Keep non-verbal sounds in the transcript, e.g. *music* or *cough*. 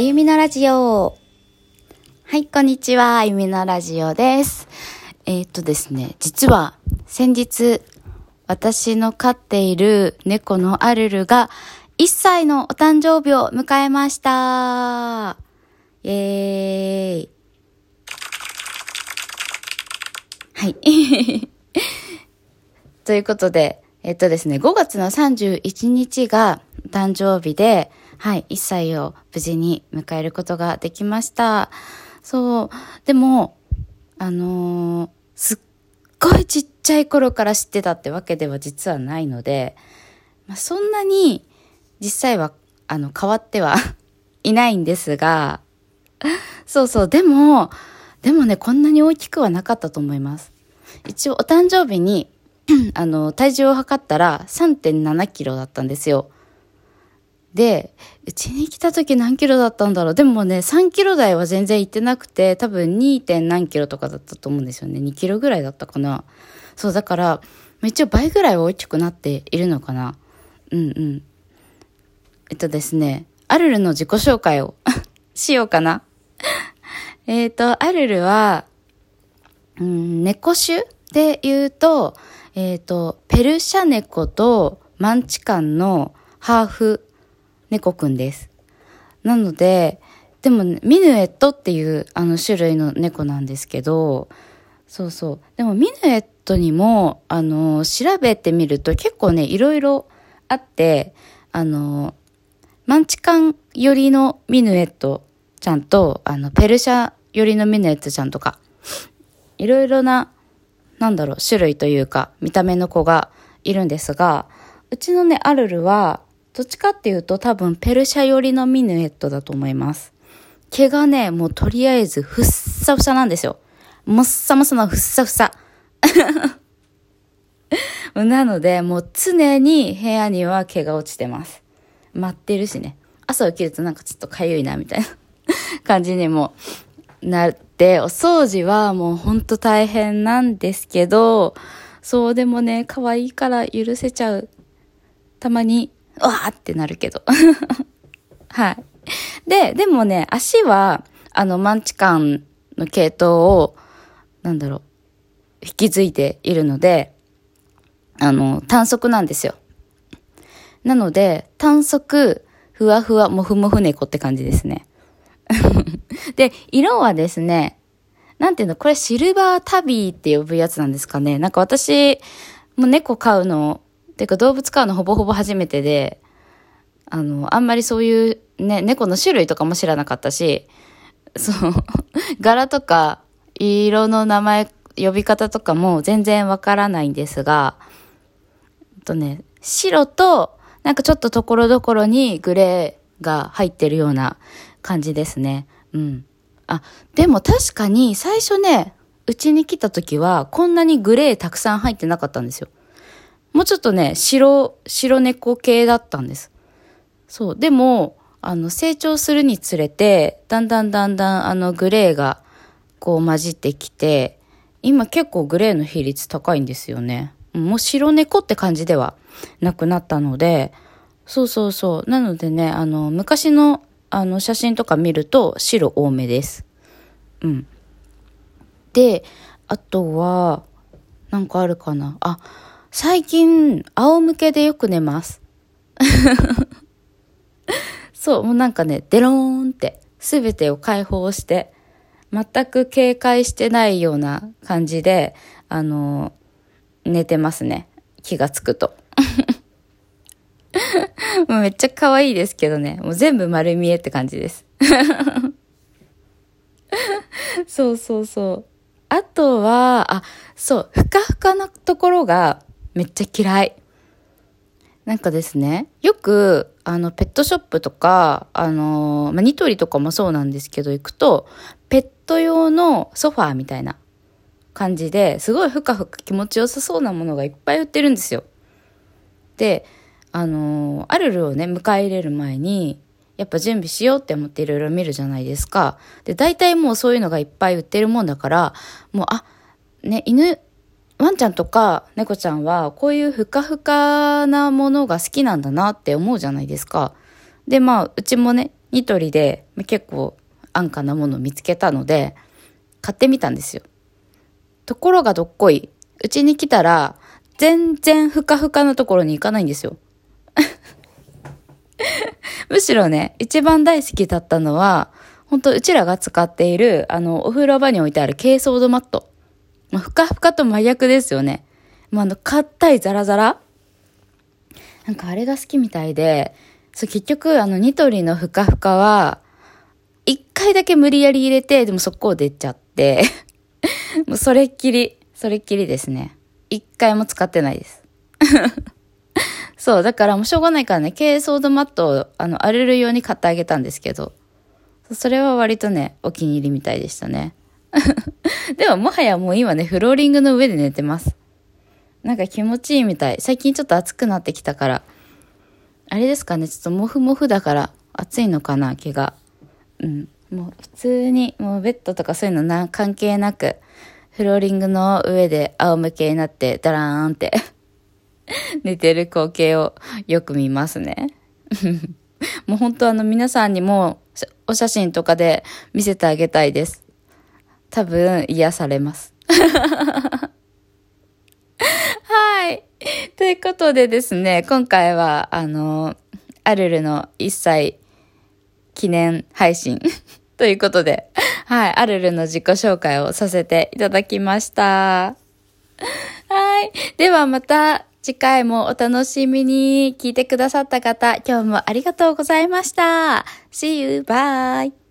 あゆみのラジオ。はい、こんにちは。あゆみのラジオです。えー、っとですね、実は先日、私の飼っている猫のアルルが1歳のお誕生日を迎えました。イェーイ。はい。*laughs* ということで、えっとですね、5月の31日が誕生日で、はい、1歳を無事に迎えることができました。そう。でも、あのー、すっごいちっちゃい頃から知ってたってわけでは実はないので、まあ、そんなに実際は、あの、変わっては *laughs* いないんですが、そうそう、でも、でもね、こんなに大きくはなかったと思います。一応、お誕生日に、*clears throat* あの、体重を測ったら3.7キロだったんですよ。で、うちに来た時何キロだったんだろう。でもね、3キロ台は全然行ってなくて、多分 2. 点何キロとかだったと思うんですよね。2キロぐらいだったかな。そう、だから、一応倍ぐらい大きくなっているのかな。うんうん。えっとですね、アルルの自己紹介を *laughs* しようかな。えっと、アルルは、うん、猫種で言うと、えっ、ー、と、ペルシャ猫とマンチカンのハーフ猫くんです。なので、でも、ね、ミヌエットっていうあの種類の猫なんですけど、そうそう。でもミヌエットにも、あの、調べてみると結構ね、いろいろあって、あの、マンチカン寄りのミヌエットちゃんと、あの、ペルシャ寄りのミヌエットちゃんとか、いろいろな、なんだろう、種類というか、見た目の子がいるんですが、うちのね、アルルは、どっちかっていうと多分ペルシャ寄りのミヌエットだと思います。毛がね、もうとりあえずふっさふさなんですよ。もっさもさのふっさふさ。*laughs* なので、もう常に部屋には毛が落ちてます。待ってるしね。朝起きるとなんかちょっとかゆいな、みたいな *laughs* 感じにもなって、お掃除はもうほんと大変なんですけど、そうでもね、可愛いから許せちゃう。たまに、うわーってなるけど。*laughs* はい。で、でもね、足は、あの、マンチカンの系統を、なんだろう、引き継いでいるので、あの、短足なんですよ。なので、短足、ふわふわ、もふもふ猫って感じですね。*laughs* で、色はですね、なんていうの、これシルバータビーって呼ぶやつなんですかね。なんか私、もう猫飼うの、ていうか動物飼うのほぼほぼ初めてで、あの、あんまりそういうね、猫の種類とかも知らなかったし、そう、*laughs* 柄とか、色の名前、呼び方とかも全然わからないんですが、とね、白と、なんかちょっとところどころにグレーが入ってるような感じですね。うん。あ、でも確かに最初ね、うちに来た時はこんなにグレーたくさん入ってなかったんですよ。もうちょっとね、白、白猫系だったんです。そう。でも、あの、成長するにつれて、だんだんだんだんあのグレーがこう混じってきて、今結構グレーの比率高いんですよね。もう白猫って感じではなくなったので、そうそうそう。なのでね、あの、昔のあの、写真とか見ると白多めです。うん。で、あとは、なんかあるかな。あ、最近、仰向けでよく寝ます。*laughs* そう、もうなんかね、デローンって、すべてを解放して、全く警戒してないような感じで、あの、寝てますね。気がつくと。*laughs* もうめっちゃ可愛いですけどね。もう全部丸見えって感じです。*laughs* そうそうそう。あとは、あ、そう、ふかふかなところがめっちゃ嫌い。なんかですね、よく、あの、ペットショップとか、あの、ま、ニトリとかもそうなんですけど、行くと、ペット用のソファーみたいな感じですごいふかふか気持ちよさそうなものがいっぱい売ってるんですよ。で、あのアルルをね、迎え入れる前に、やっぱ準備しようって思っていろいろ見るじゃないですか。で、大体もうそういうのがいっぱい売ってるもんだから、もう、あ、ね、犬、ワンちゃんとか猫ちゃんはこういうふかふかなものが好きなんだなって思うじゃないですか。で、まあ、うちもね、ニトリで結構安価なものを見つけたので、買ってみたんですよ。ところがどっこい。うちに来たら、全然ふかふかのところに行かないんですよ。*laughs* むしろね、一番大好きだったのは、本当うちらが使っている、あの、お風呂場に置いてある珪藻土マット。まあ、ふかふかと真逆ですよね。まあ、あの、硬いザラザラなんかあれが好きみたいで、そう、結局、あの、ニトリのふかふかは、一回だけ無理やり入れて、でもそこを出ちゃって、*laughs* もうそれっきり、それっきりですね。一回も使ってないです。*laughs* そう、だからもうしょうがないからね、軽ソードマットを、あの、アルル用に買ってあげたんですけど、それは割とね、お気に入りみたいでしたね。*laughs* でももはやもう今ね、フローリングの上で寝てます。なんか気持ちいいみたい。最近ちょっと暑くなってきたから。あれですかね、ちょっとモフモフだから暑いのかな、毛が。うん。もう普通に、もうベッドとかそういうのな関係なく、フローリングの上で仰向けになってダラーンって *laughs* 寝てる光景をよく見ますね。*laughs* もう本当あの皆さんにもお写真とかで見せてあげたいです。多分癒されます。はい。ということでですね、今回はあの、アルルの1歳記念配信 *laughs* ということで、はい、アルルの自己紹介をさせていただきました。はい。ではまた次回もお楽しみに聞いてくださった方、今日もありがとうございました。See you! Bye!